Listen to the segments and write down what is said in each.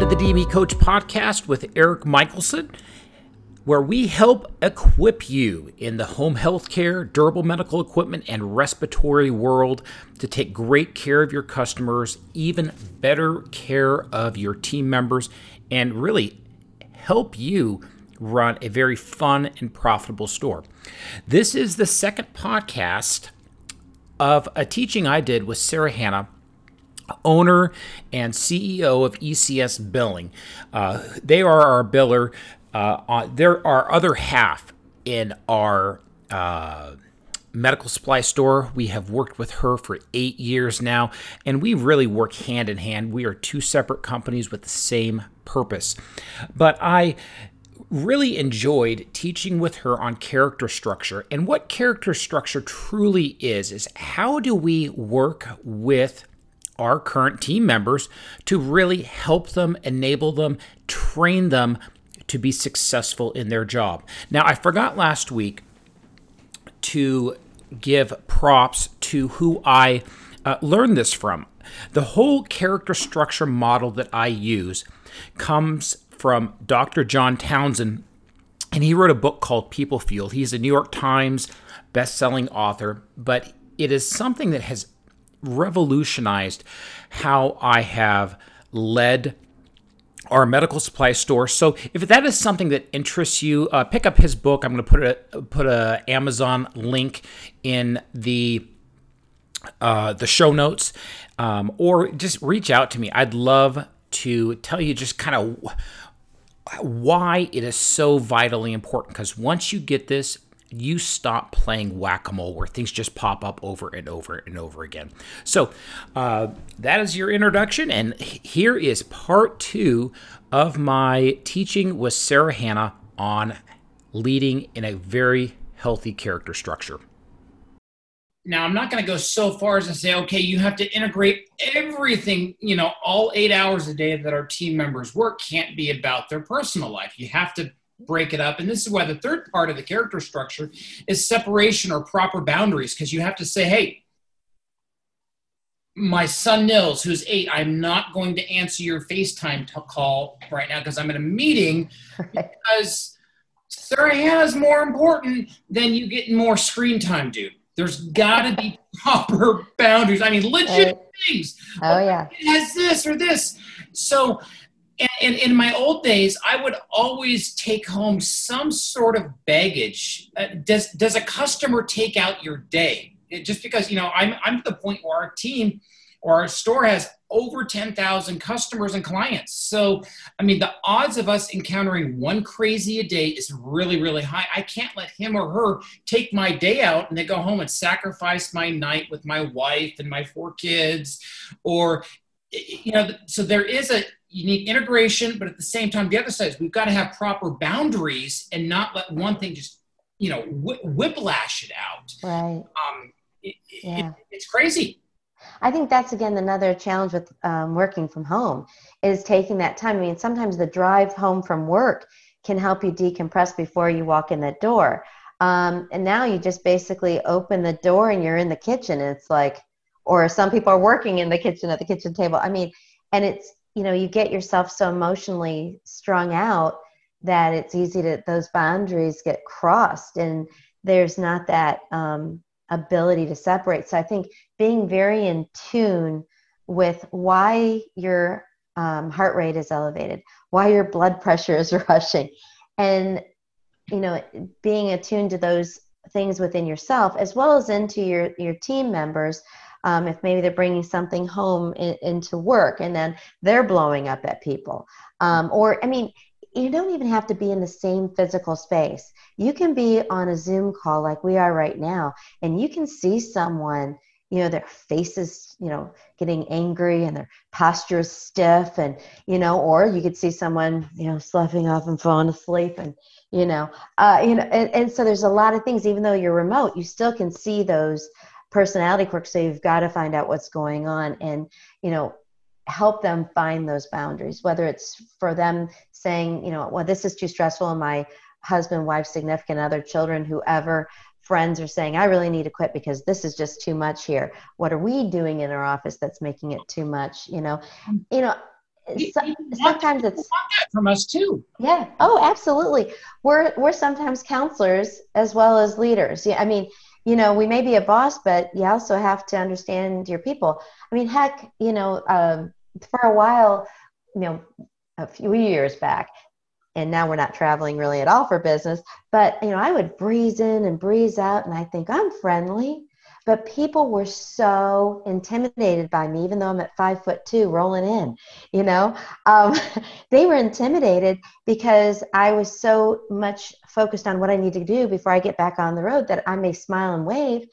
to the DME Coach Podcast with Eric Michelson, where we help equip you in the home healthcare, durable medical equipment, and respiratory world to take great care of your customers, even better care of your team members, and really help you run a very fun and profitable store. This is the second podcast of a teaching I did with Sarah Hanna owner and CEO of ECS Billing. Uh, they are our biller. Uh, on, they're our other half in our uh, medical supply store. We have worked with her for eight years now, and we really work hand in hand. We are two separate companies with the same purpose. But I really enjoyed teaching with her on character structure. And what character structure truly is, is how do we work with our current team members to really help them, enable them, train them to be successful in their job. Now, I forgot last week to give props to who I uh, learned this from. The whole character structure model that I use comes from Dr. John Townsend, and he wrote a book called People Fuel. He's a New York Times best-selling author, but it is something that has revolutionized how I have led our medical supply store. So if that is something that interests you, uh, pick up his book. I'm going to put a put a Amazon link in the uh, the show notes, um, or just reach out to me. I'd love to tell you just kind of why it is so vitally important. Because once you get this, you stop playing whack-a-mole where things just pop up over and over and over again. So uh, that is your introduction and here is part two of my teaching with sarah hanna on leading in a very healthy character structure. Now i'm not going to go so far as to say okay you have to integrate everything you know all eight hours a day that our team members work can't be about their personal life. You have to break it up. And this is why the third part of the character structure is separation or proper boundaries, because you have to say, hey, my son Nils, who's eight, I'm not going to answer your FaceTime t- call right now because I'm in a meeting because Sarah Hanna's more important than you getting more screen time, dude. There's got to be proper boundaries. I mean, legit right. things. Oh, yeah. It has this or this. So and, in my old days, I would always take home some sort of baggage. Uh, does does a customer take out your day? It, just because you know, I'm I'm to the point where our team or our store has over 10,000 customers and clients. So, I mean, the odds of us encountering one crazy a day is really, really high. I can't let him or her take my day out and they go home and sacrifice my night with my wife and my four kids. Or, you know, so there is a, you need integration, but at the same time, the other side is we've got to have proper boundaries and not let one thing just, you know, wh- whiplash it out. Right. Um, it, yeah. It, it's crazy. I think that's again another challenge with um, working from home is taking that time. I mean, sometimes the drive home from work can help you decompress before you walk in the door. Um, and now you just basically open the door and you're in the kitchen. And it's like, or some people are working in the kitchen at the kitchen table. I mean, and it's you know you get yourself so emotionally strung out that it's easy to those boundaries get crossed and there's not that um, ability to separate so i think being very in tune with why your um, heart rate is elevated why your blood pressure is rushing and you know being attuned to those things within yourself as well as into your your team members um, if maybe they're bringing something home in, into work and then they're blowing up at people. Um, or i mean you don't even have to be in the same physical space. You can be on a zoom call like we are right now and you can see someone you know their faces you know getting angry and their posture is stiff and you know or you could see someone you know sloughing off and falling asleep and you know uh, you know and, and so there's a lot of things. Even though you're remote you still can see those personality quirks so you've got to find out what's going on and you know help them find those boundaries whether it's for them saying you know well this is too stressful and my husband wife significant other children whoever friends are saying i really need to quit because this is just too much here what are we doing in our office that's making it too much you know mm-hmm. you know so, sometimes it's from us too. Yeah. Oh, absolutely. We're we're sometimes counselors as well as leaders. Yeah. I mean, you know, we may be a boss, but you also have to understand your people. I mean, heck, you know, um, for a while, you know, a few years back, and now we're not traveling really at all for business. But you know, I would breeze in and breeze out, and I think I'm friendly. But people were so intimidated by me, even though I'm at five foot two, rolling in. You know, um, they were intimidated because I was so much focused on what I need to do before I get back on the road that I may smile and wave,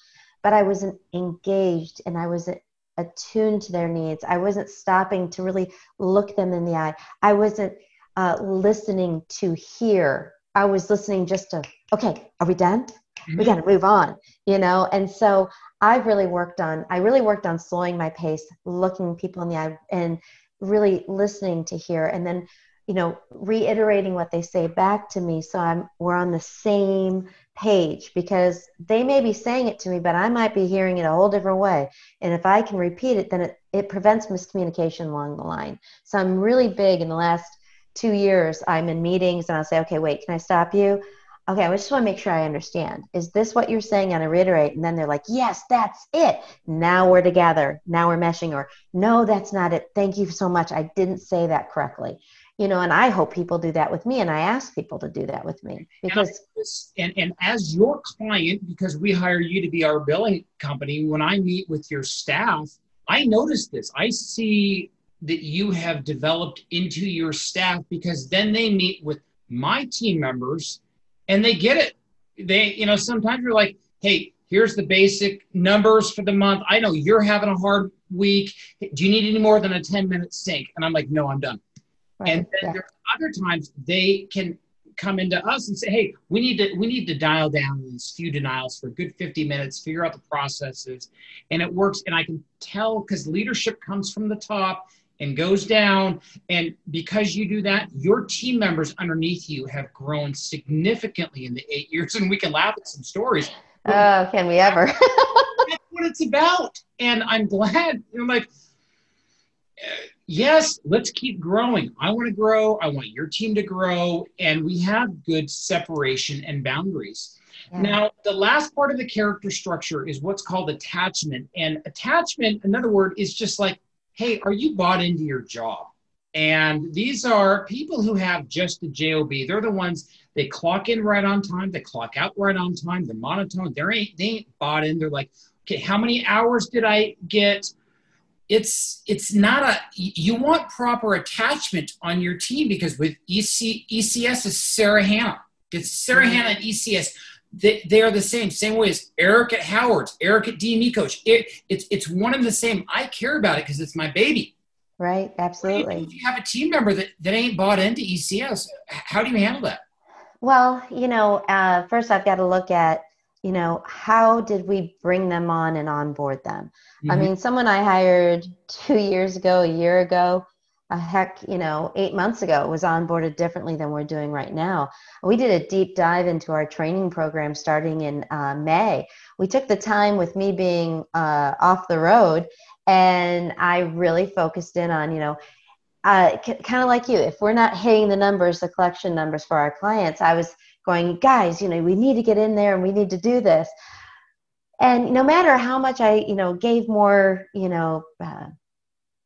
but I wasn't engaged and I wasn't attuned to their needs. I wasn't stopping to really look them in the eye. I wasn't uh, listening to hear. I was listening just to, okay, are we done? We got to move on, you know? And so I've really worked on, I really worked on slowing my pace, looking people in the eye and really listening to hear. And then, you know, reiterating what they say back to me. So I'm, we're on the same page because they may be saying it to me, but I might be hearing it a whole different way. And if I can repeat it, then it, it prevents miscommunication along the line. So I'm really big in the last two years. I'm in meetings and I'll say, okay, wait, can I stop you? Okay, I just want to make sure I understand. Is this what you're saying? And I reiterate, and then they're like, yes, that's it. Now we're together. Now we're meshing. Or, no, that's not it. Thank you so much. I didn't say that correctly you know and i hope people do that with me and i ask people to do that with me because and, and, as your client because we hire you to be our billing company when i meet with your staff i notice this i see that you have developed into your staff because then they meet with my team members and they get it. They you know sometimes you're like hey here's the basic numbers for the month. I know you're having a hard week. Do you need any more than a 10 minute sync? And i'm like no i'm done. Right. And then yeah. there's other times they can come into us and say, "Hey, we need to we need to dial down these few denials for a good 50 minutes, figure out the processes." And it works. And I can tell cuz leadership comes from the top and goes down and because you do that, your team members underneath you have grown significantly in the 8 years and we can laugh at some stories. Oh, can we ever? that's what it's about. And I'm glad I'm like yes, let's keep growing. I want to grow. I want your team to grow. And we have good separation and boundaries. Yeah. Now, the last part of the character structure is what's called attachment. And attachment, another word, is just like, hey, are you bought into your job? And these are people who have just a job. They're the ones they clock in right on time, they clock out right on time. They're monotone. They ain't they ain't bought in. They're like, okay, how many hours did I get? it's it's not a you want proper attachment on your team because with EC, ECS is Sarah Hannah. It's Sarah mm-hmm. Hannah and ECS. They, they are the same, same way as Eric at Howard's, Eric at DME Coach. It, it's it's one and the same. I care about it because it's my baby. Right, absolutely. If you have a team member that, that ain't bought into ECS, how do you handle that? Well, you know, uh, first I've got to look at you know, how did we bring them on and onboard them? Mm-hmm. I mean, someone I hired two years ago, a year ago, a heck, you know, eight months ago was onboarded differently than we're doing right now. We did a deep dive into our training program starting in uh, May. We took the time with me being uh, off the road, and I really focused in on, you know, uh, c- kind of like you. If we're not hitting the numbers, the collection numbers for our clients, I was going, guys, you know, we need to get in there and we need to do this. And no matter how much I, you know, gave more, you know, uh,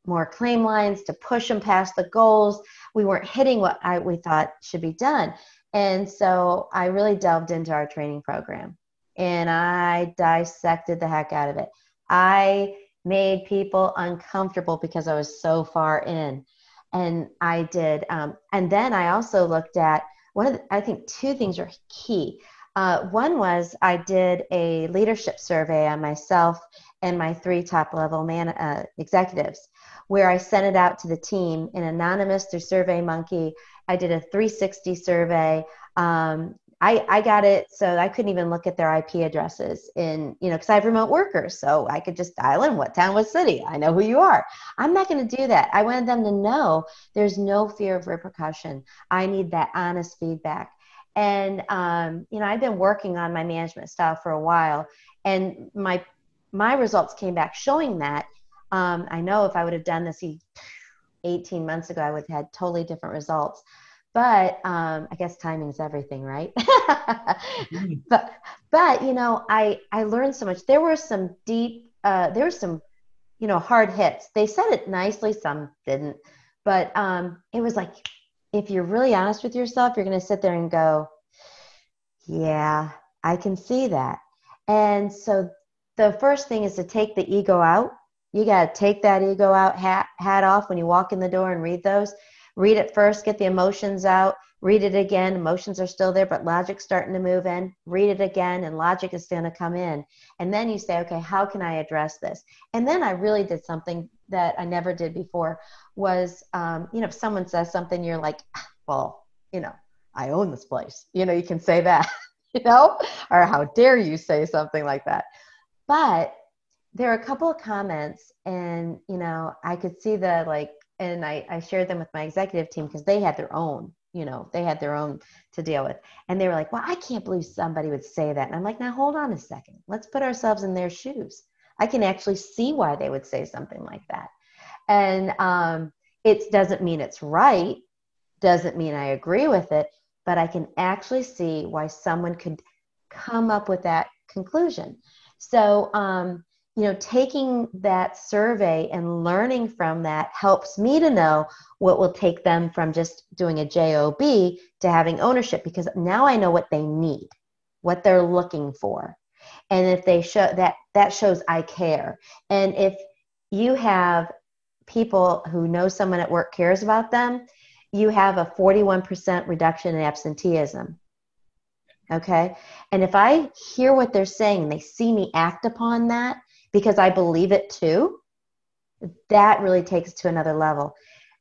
more claim lines to push them past the goals, we weren't hitting what I, we thought should be done. And so I really delved into our training program and I dissected the heck out of it. I made people uncomfortable because I was so far in. And I did. Um, and then I also looked at one of the, I think two things are key. Uh, one was I did a leadership survey on myself and my three top level man uh, executives, where I sent it out to the team in anonymous through SurveyMonkey. I did a 360 survey, um, I, I got it so I couldn't even look at their IP addresses in, you know, because I have remote workers. So I could just dial in what town, what city. I know who you are. I'm not going to do that. I wanted them to know there's no fear of repercussion. I need that honest feedback. And, um, you know, I've been working on my management style for a while and my, my results came back showing that. Um, I know if I would have done this 18 months ago, I would have had totally different results. But um, I guess timing is everything, right? mm-hmm. But but you know, I I learned so much. There were some deep, uh, there were some, you know, hard hits. They said it nicely, some didn't, but um, it was like, if you're really honest with yourself, you're going to sit there and go, yeah, I can see that. And so the first thing is to take the ego out. You got to take that ego out, hat, hat off when you walk in the door and read those. Read it first, get the emotions out, read it again. Emotions are still there, but logic's starting to move in. Read it again, and logic is going to come in. And then you say, okay, how can I address this? And then I really did something that I never did before was, um, you know, if someone says something, you're like, ah, well, you know, I own this place. You know, you can say that, you know, or how dare you say something like that. But there are a couple of comments, and you know, I could see the like, and I, I shared them with my executive team because they had their own, you know, they had their own to deal with. And they were like, well, I can't believe somebody would say that. And I'm like, now hold on a second. Let's put ourselves in their shoes. I can actually see why they would say something like that. And um, it doesn't mean it's right, doesn't mean I agree with it, but I can actually see why someone could come up with that conclusion. So, um, you know, taking that survey and learning from that helps me to know what will take them from just doing a JOB to having ownership because now I know what they need, what they're looking for. And if they show that, that shows I care. And if you have people who know someone at work cares about them, you have a 41% reduction in absenteeism. Okay. And if I hear what they're saying, they see me act upon that because I believe it too, that really takes to another level.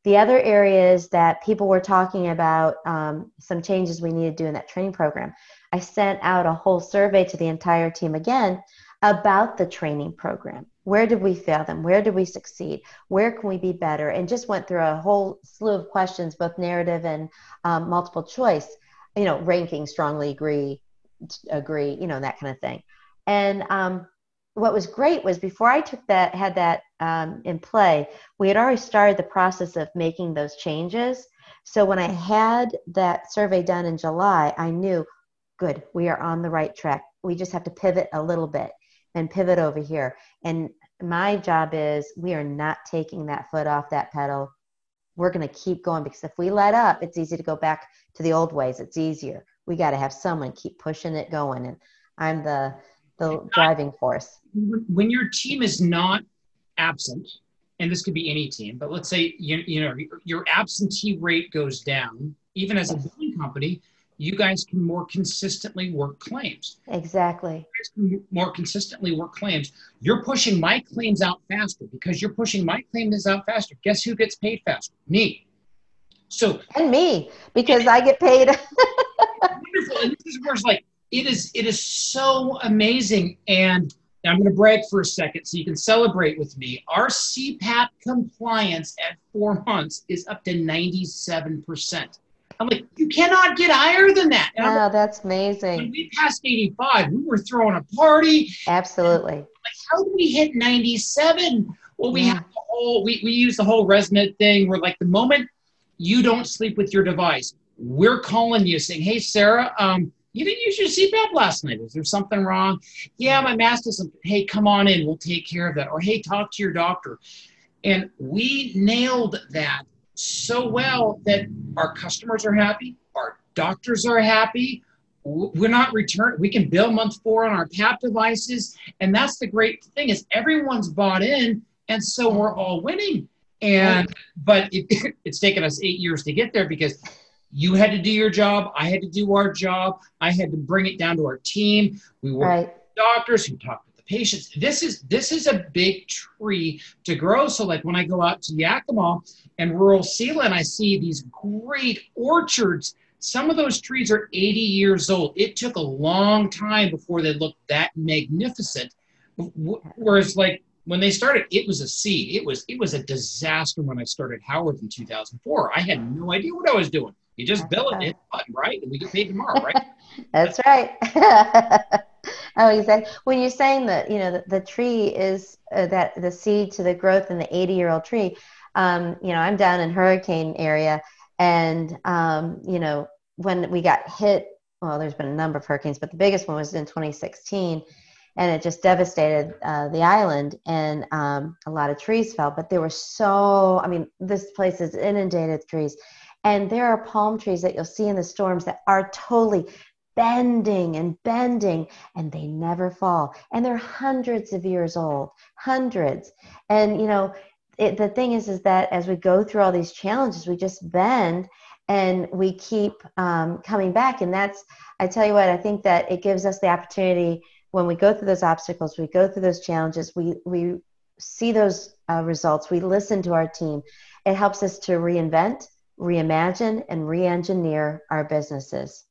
The other areas that people were talking about, um, some changes we need to do in that training program. I sent out a whole survey to the entire team again about the training program. Where did we fail them? Where did we succeed? Where can we be better? And just went through a whole slew of questions, both narrative and um, multiple choice you know, ranking strongly agree, agree, you know, that kind of thing. And um, what was great was before I took that, had that um, in play, we had already started the process of making those changes. So when I had that survey done in July, I knew, good, we are on the right track. We just have to pivot a little bit and pivot over here. And my job is we are not taking that foot off that pedal we're going to keep going because if we let up, it's easy to go back to the old ways. It's easier. We got to have someone keep pushing it going. And I'm the, the driving force. When your team is not absent, and this could be any team, but let's say you, you know your absentee rate goes down, even as a billing company, you guys can more consistently work claims. Exactly. more consistently work claims. You're pushing my claims out faster because you're pushing my claims out faster. Guess who gets paid faster? Me. So and me because I get paid. wonderful. And this is where it's like it is. It is so amazing. And I'm going to brag for a second so you can celebrate with me. Our CPAP compliance at four months is up to 97 percent. I'm like, you cannot get higher than that. And wow, that's amazing. When we passed 85, we were throwing a party. Absolutely. Like, how do we hit 97? Well, we yeah. have the whole, we, we use the whole ResMed thing where like the moment you don't sleep with your device, we're calling you saying, hey, Sarah, um, you didn't use your CPAP last night. Is there something wrong? Yeah, my mask is. Hey, come on in. We'll take care of that. Or hey, talk to your doctor. And we nailed that so well that our customers are happy, our doctors are happy. We're not return. We can bill month four on our PAP devices, and that's the great thing is everyone's bought in, and so we're all winning. And but it, it's taken us eight years to get there because you had to do your job, I had to do our job, I had to bring it down to our team. We were right. doctors who talked with the patients. This is this is a big tree to grow. So like when I go out to Yakima and rural Sealand, I see these great orchards. Some of those trees are 80 years old. It took a long time before they looked that magnificent. Whereas like when they started, it was a seed. It was it was a disaster when I started Howard in 2004. I had no idea what I was doing. You just bill it, hit button, right? And we get paid tomorrow, right? That's right. oh, exactly. When you're saying that, you know, the, the tree is uh, that the seed to the growth in the 80 year old tree, um, you know, I'm down in hurricane area, and um, you know, when we got hit, well, there's been a number of hurricanes, but the biggest one was in 2016, and it just devastated uh, the island, and um, a lot of trees fell. But there were so, I mean, this place is inundated with trees, and there are palm trees that you'll see in the storms that are totally bending and bending and they never fall. And they're hundreds of years old hundreds. And you know it, the thing is is that as we go through all these challenges we just bend and we keep um, coming back. And that's i tell you what i think that it gives us the opportunity when we go through those obstacles we go through those challenges we we see those uh, results we listen to our team. It helps us to reinvent reimagine and re-engineer our businesses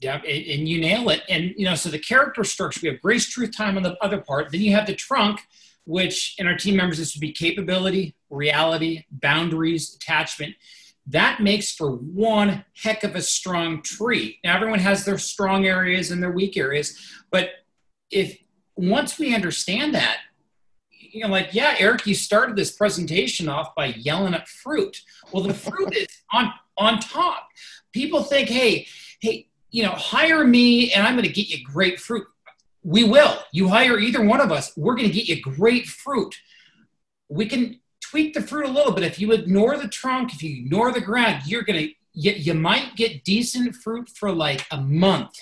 yeah, and you nail it. And you know, so the character structure, we have grace, truth, time on the other part. Then you have the trunk, which in our team members, this would be capability, reality, boundaries, attachment. That makes for one heck of a strong tree. Now, everyone has their strong areas and their weak areas, but if once we understand that, you know, like, yeah, Eric, you started this presentation off by yelling at fruit. Well, the fruit is on on top. People think, hey, hey, you know, hire me and I'm going to get you great fruit. We will. You hire either one of us, we're going to get you great fruit. We can tweak the fruit a little bit. If you ignore the trunk, if you ignore the ground, you're going to, you, you might get decent fruit for like a month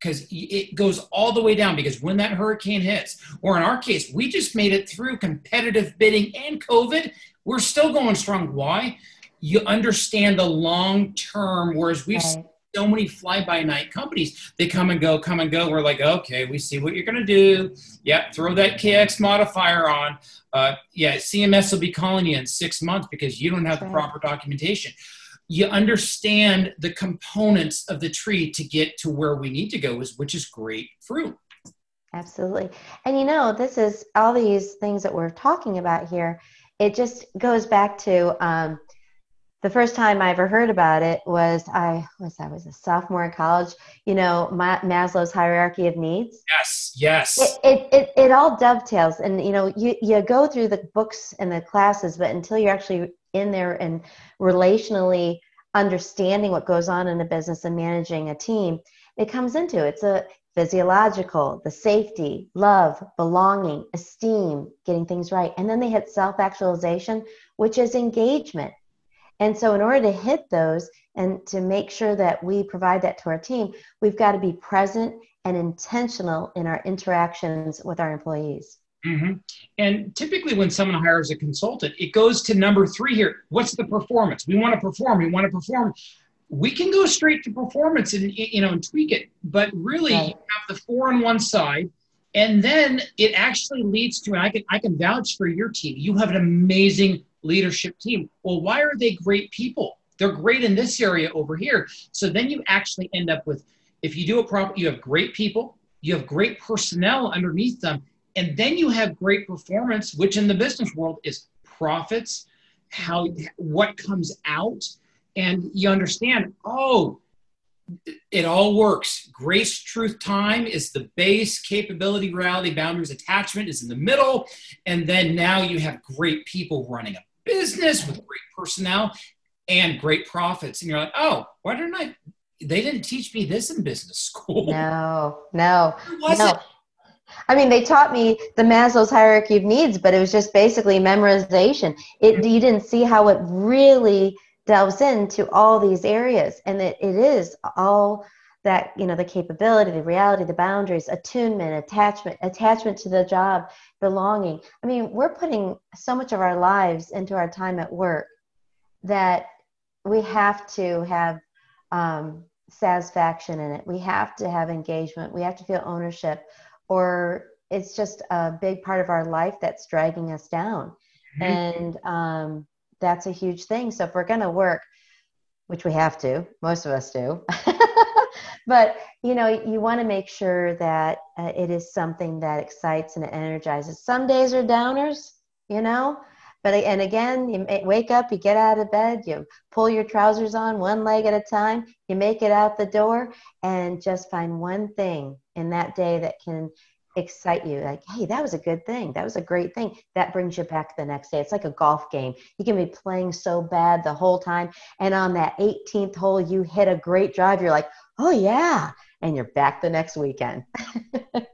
because it goes all the way down because when that hurricane hits, or in our case, we just made it through competitive bidding and COVID, we're still going strong. Why? You understand the long term, whereas we've right so many fly by night companies. They come and go, come and go. We're like, okay, we see what you're going to do. Yep, throw that KX modifier on. Uh, yeah, CMS will be calling you in six months because you don't have the proper documentation. You understand the components of the tree to get to where we need to go, is which is great fruit. Absolutely. And you know, this is all these things that we're talking about here. It just goes back to um, the first time I ever heard about it was I was I was a sophomore in college. You know, Ma- Maslow's hierarchy of needs. Yes, yes. It, it, it it all dovetails, and you know, you you go through the books and the classes, but until you're actually in there and relationally understanding what goes on in a business and managing a team, it comes into it's a physiological, the safety, love, belonging, esteem, getting things right, and then they hit self actualization, which is engagement. And so, in order to hit those and to make sure that we provide that to our team, we've got to be present and intentional in our interactions with our employees. Mm-hmm. And typically, when someone hires a consultant, it goes to number three here. What's the performance? We want to perform. We want to perform. We can go straight to performance and you know and tweak it, but really, right. you have the four on one side, and then it actually leads to. And I can I can vouch for your team. You have an amazing leadership team. Well, why are they great people? They're great in this area over here. So then you actually end up with, if you do a properly, you have great people, you have great personnel underneath them, and then you have great performance, which in the business world is profits, how what comes out, and you understand, oh, it all works. Grace, truth, time is the base, capability, reality, boundaries, attachment is in the middle. And then now you have great people running a business with great personnel and great profits. And you're like, oh, why didn't I? They didn't teach me this in business school. No, no, no. I mean, they taught me the Maslow's hierarchy of needs, but it was just basically memorization. It you didn't see how it really delves into all these areas, and it, it is all that you know the capability, the reality, the boundaries, attunement, attachment, attachment to the job, belonging. I mean, we're putting so much of our lives into our time at work that we have to have um, satisfaction in it. We have to have engagement. We have to feel ownership, or it's just a big part of our life that's dragging us down. Mm-hmm. And um, that's a huge thing. So if we're going to work, which we have to, most of us do. but you know you want to make sure that uh, it is something that excites and energizes some days are downers you know but and again you wake up you get out of bed you pull your trousers on one leg at a time you make it out the door and just find one thing in that day that can excite you. Like hey that was a good thing. That was a great thing. That brings you back the next day. It's like a golf game. You can be playing so bad the whole time and on that 18th hole you hit a great drive. You're like oh yeah. And you're back the next weekend.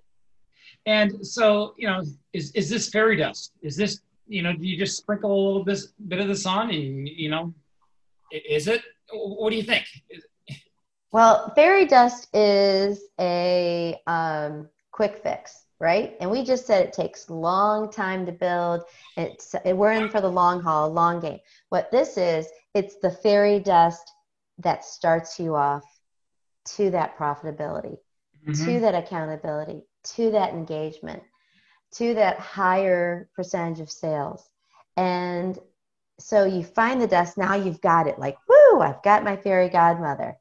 And so you know is, is this fairy dust? Is this you know do you just sprinkle a little bit, bit of this on and you know is it what do you think well fairy dust is a um, quick fix, right? And we just said it takes long time to build. It's we're in for the long haul, long game. What this is, it's the fairy dust that starts you off to that profitability, mm-hmm. to that accountability, to that engagement, to that higher percentage of sales. And so you find the dust, now you've got it like, woo, I've got my fairy godmother.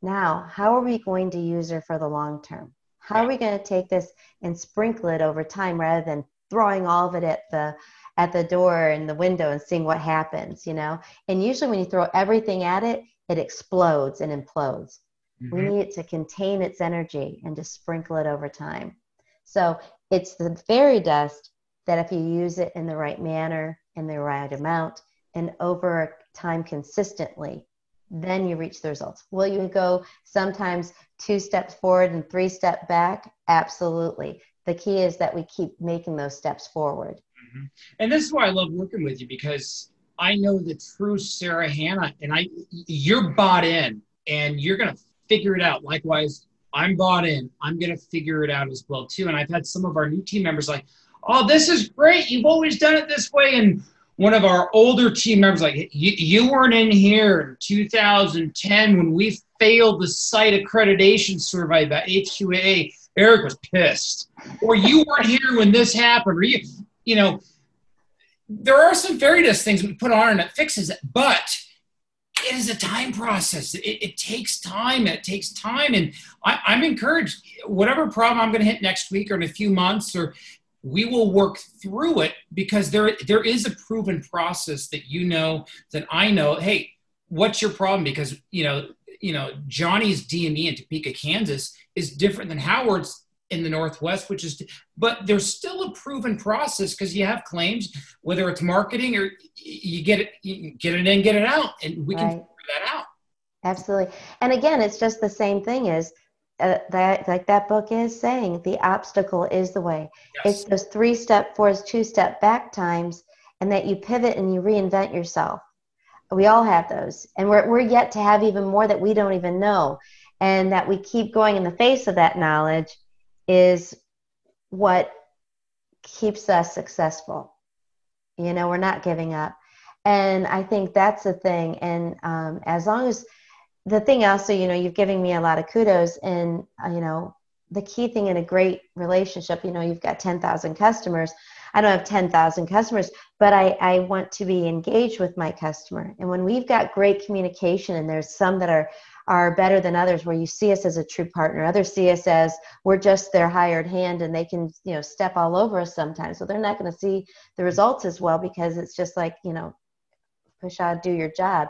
Now, how are we going to use her for the long term? How are we going to take this and sprinkle it over time rather than throwing all of it at the at the door and the window and seeing what happens, you know? And usually when you throw everything at it, it explodes and implodes. Mm-hmm. We need it to contain its energy and to sprinkle it over time. So it's the fairy dust that if you use it in the right manner, in the right amount, and over time consistently, then you reach the results. Will you go sometimes two steps forward and three steps back? Absolutely. The key is that we keep making those steps forward. Mm-hmm. And this is why I love working with you because I know the true Sarah Hannah, and I you're bought in, and you're gonna figure it out. Likewise, I'm bought in. I'm gonna figure it out as well too. And I've had some of our new team members like, "Oh, this is great. You've always done it this way," and one of our older team members like you, weren't in here in 2010 when we failed the site accreditation survey by HQAA. Eric was pissed. Or you weren't here when this happened. Or you, you know, there are some dust things we put on and it fixes it, but it is a time process. It, it takes time. It takes time. And I, I'm encouraged, whatever problem I'm going to hit next week or in a few months or we will work through it because there there is a proven process that you know that I know. Hey, what's your problem? Because you know you know Johnny's DME in Topeka, Kansas, is different than Howard's in the Northwest, which is, but there's still a proven process because you have claims, whether it's marketing or you get it, you get it in, get it out, and we right. can figure that out. Absolutely, and again, it's just the same thing. Is uh, that like that book is saying the obstacle is the way yes. it's those three step forwards two step back times and that you pivot and you reinvent yourself we all have those and we're, we're yet to have even more that we don't even know and that we keep going in the face of that knowledge is what keeps us successful you know we're not giving up and i think that's the thing and um, as long as the thing also, you know, you've given me a lot of kudos, and uh, you know, the key thing in a great relationship, you know, you've got 10,000 customers. I don't have 10,000 customers, but I, I want to be engaged with my customer. And when we've got great communication, and there's some that are are better than others where you see us as a true partner. Others see us as we're just their hired hand and they can you know step all over us sometimes. So they're not going to see the results as well because it's just like you know push out do your job.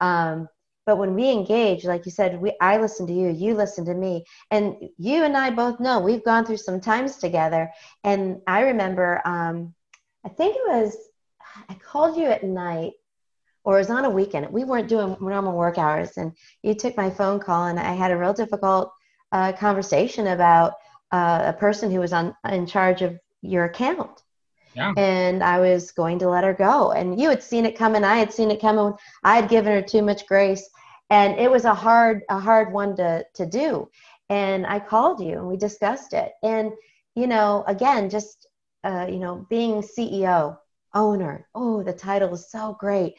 Um, but when we engage like you said we i listen to you you listen to me and you and i both know we've gone through some times together. And i remember um, i think it was i called you at night or it was on a weekend we weren't doing normal work hours and you took my phone call and i had a real difficult uh, conversation about uh, a person who was on in charge of your account yeah. And I was going to let her go. And you had seen it coming. I had seen it coming. I had given her too much grace. And it was a hard, a hard one to, to do. And I called you and we discussed it. And, you know, again, just, uh, you know, being CEO, owner, oh, the title is so great.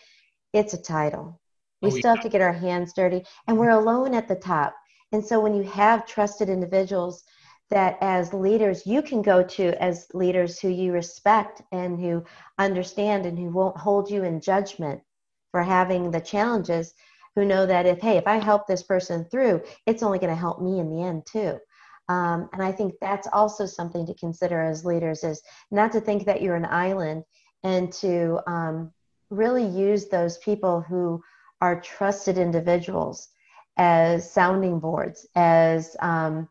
It's a title. We oh, still have to get our hands dirty. And we're alone at the top. And so when you have trusted individuals that as leaders you can go to as leaders who you respect and who understand and who won't hold you in judgment for having the challenges who know that if hey if i help this person through it's only going to help me in the end too um, and i think that's also something to consider as leaders is not to think that you're an island and to um, really use those people who are trusted individuals as sounding boards as um,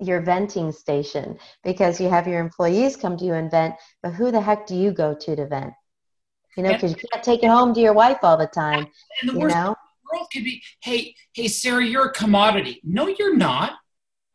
your venting station because you have your employees come to you and vent, but who the heck do you go to to vent? You know, because you can't take it home to your wife all the time. And the you worst know? world could be, hey, hey, Sarah, you're a commodity. No, you're not.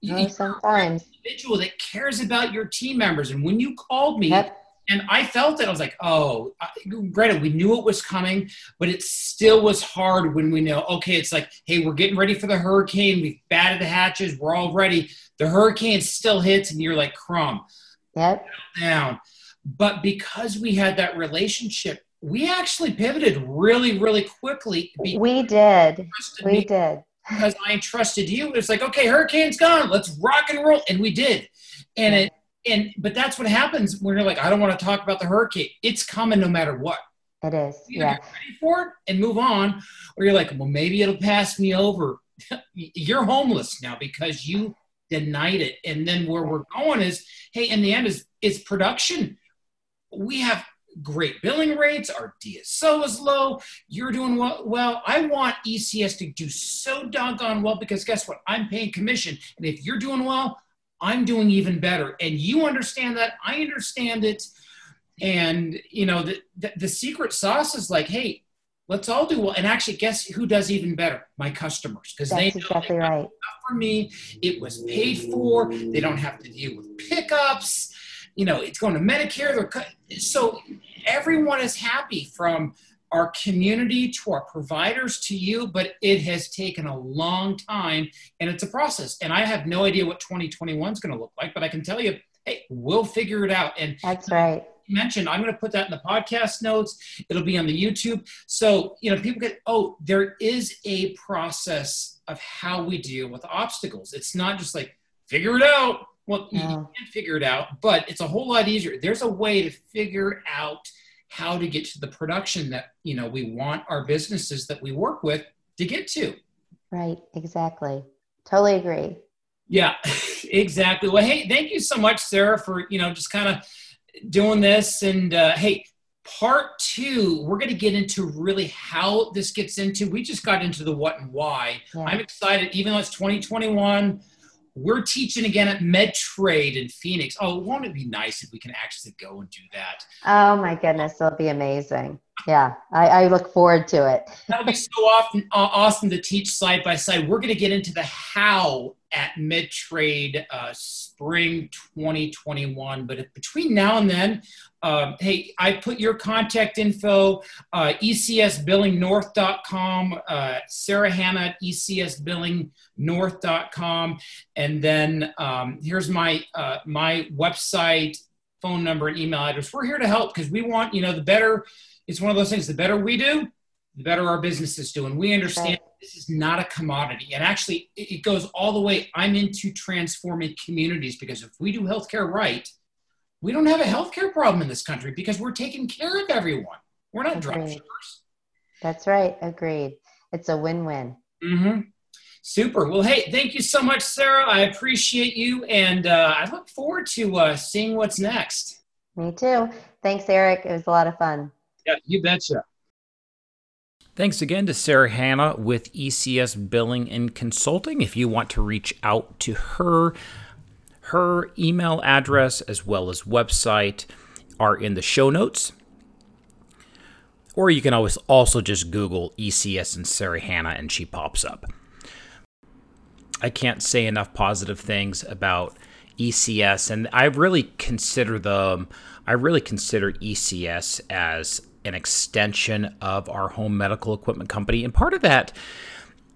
No, You're sometimes. an individual that cares about your team members. And when you called me, Yep. And I felt it, I was like, oh, I- granted, we knew it was coming, but it still was hard when we know, okay, it's like, hey, we're getting ready for the hurricane. We've batted the hatches. We're all ready. The hurricane still hits, and you're like, crumb Yep. down. But because we had that relationship, we actually pivoted really, really quickly We did. We did. because I trusted you. It's like, okay, hurricane's gone. Let's rock and roll. And we did. And it and but that's what happens when you're like, I don't want to talk about the hurricane. It's coming no matter what. It is. Either Yeah. ready for it and move on, or you're like, well, maybe it'll pass me over. you're homeless now because you denied it. And then where we're going is, hey, in the end is is production. We have great billing rates. Our DSO is low. You're doing well. Well, I want ECS to do so doggone well because guess what? I'm paying commission. And if you're doing well, I'm doing even better. And you understand that. I understand it. And, you know, the, the, the secret sauce is like, hey, let's all do well. And actually, guess who does even better? My customers. Because they know exactly right. for me. It was paid for. They don't have to deal with pickups. You know, it's going to Medicare. They're cut. So everyone is happy from our community to our providers to you, but it has taken a long time and it's a process. And I have no idea what 2021 is going to look like, but I can tell you, hey, we'll figure it out. And That's right. mentioned, I'm going to put that in the podcast notes. It'll be on the YouTube. So, you know, people get, oh, there is a process of how we deal with obstacles. It's not just like, figure it out. Well, you- you can't figure it out, but it's a whole lot easier. There's a way to figure out how to get to the production that, you know, we want our businesses that we work with to get to. Right. Exactly. Totally agree. Yeah, exactly. Well, hey, thank you so much, Sarah, for you know just kind of doing this. And uh, hey, part two, we're going to get into really how this gets into. We just got into the what and why. Yeah. I'm excited, even though it's 2021. We're teaching again at MedTrade in Phoenix. Oh, won't it be nice if we can actually go and do that? Oh my goodness, it'll be amazing. Yeah, I, I look forward to it. That'll be so often uh, awesome to teach side by side. We're going to get into the how at MedTrade uh, spring 2021. But between now and then, um, hey, I put your contact info, uh, ecsbillingnorth.com, uh, Sarah Hannah at ecsbillingnorth.com, and then um, here's my uh, my website, phone number, and email address. We're here to help because we want you know the better. It's one of those things. The better we do, the better our businesses do, and we understand this is not a commodity. And actually, it goes all the way. I'm into transforming communities because if we do healthcare right, we don't have a healthcare problem in this country because we're taking care of everyone. We're not Agreed. shippers. That's right. Agreed. It's a win-win. hmm Super. Well, hey, thank you so much, Sarah. I appreciate you, and uh, I look forward to uh, seeing what's next. Me too. Thanks, Eric. It was a lot of fun. Yeah, you betcha. Thanks again to Sarah Hanna with ECS Billing and Consulting. If you want to reach out to her, her email address as well as website are in the show notes. Or you can always also just Google ECS and Sarah Hanna and she pops up. I can't say enough positive things about ECS, and I really consider them. I really consider ECS as an extension of our home medical equipment company, and part of that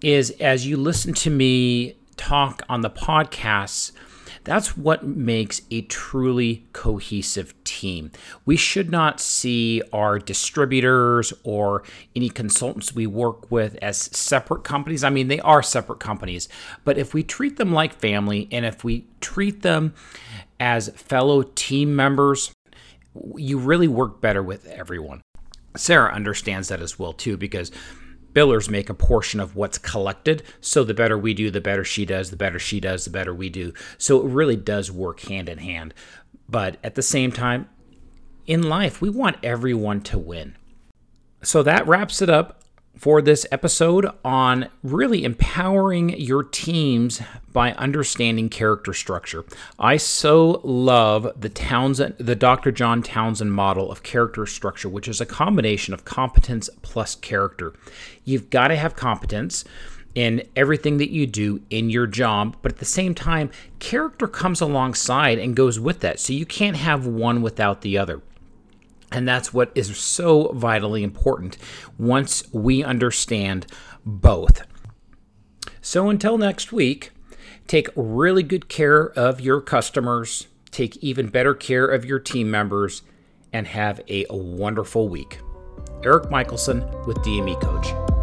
is as you listen to me talk on the podcasts. That's what makes a truly cohesive team. We should not see our distributors or any consultants we work with as separate companies. I mean, they are separate companies, but if we treat them like family and if we treat them as fellow team members, you really work better with everyone. Sarah understands that as well too because billers make a portion of what's collected. So the better we do, the better she does, the better she does, the better we do. So it really does work hand in hand. But at the same time, in life, we want everyone to win. So that wraps it up. For this episode on really empowering your teams by understanding character structure. I so love the Townsend the Dr. John Townsend model of character structure, which is a combination of competence plus character. You've got to have competence in everything that you do in your job, but at the same time, character comes alongside and goes with that. So you can't have one without the other. And that's what is so vitally important once we understand both. So until next week, take really good care of your customers, take even better care of your team members, and have a wonderful week. Eric Michelson with DME Coach.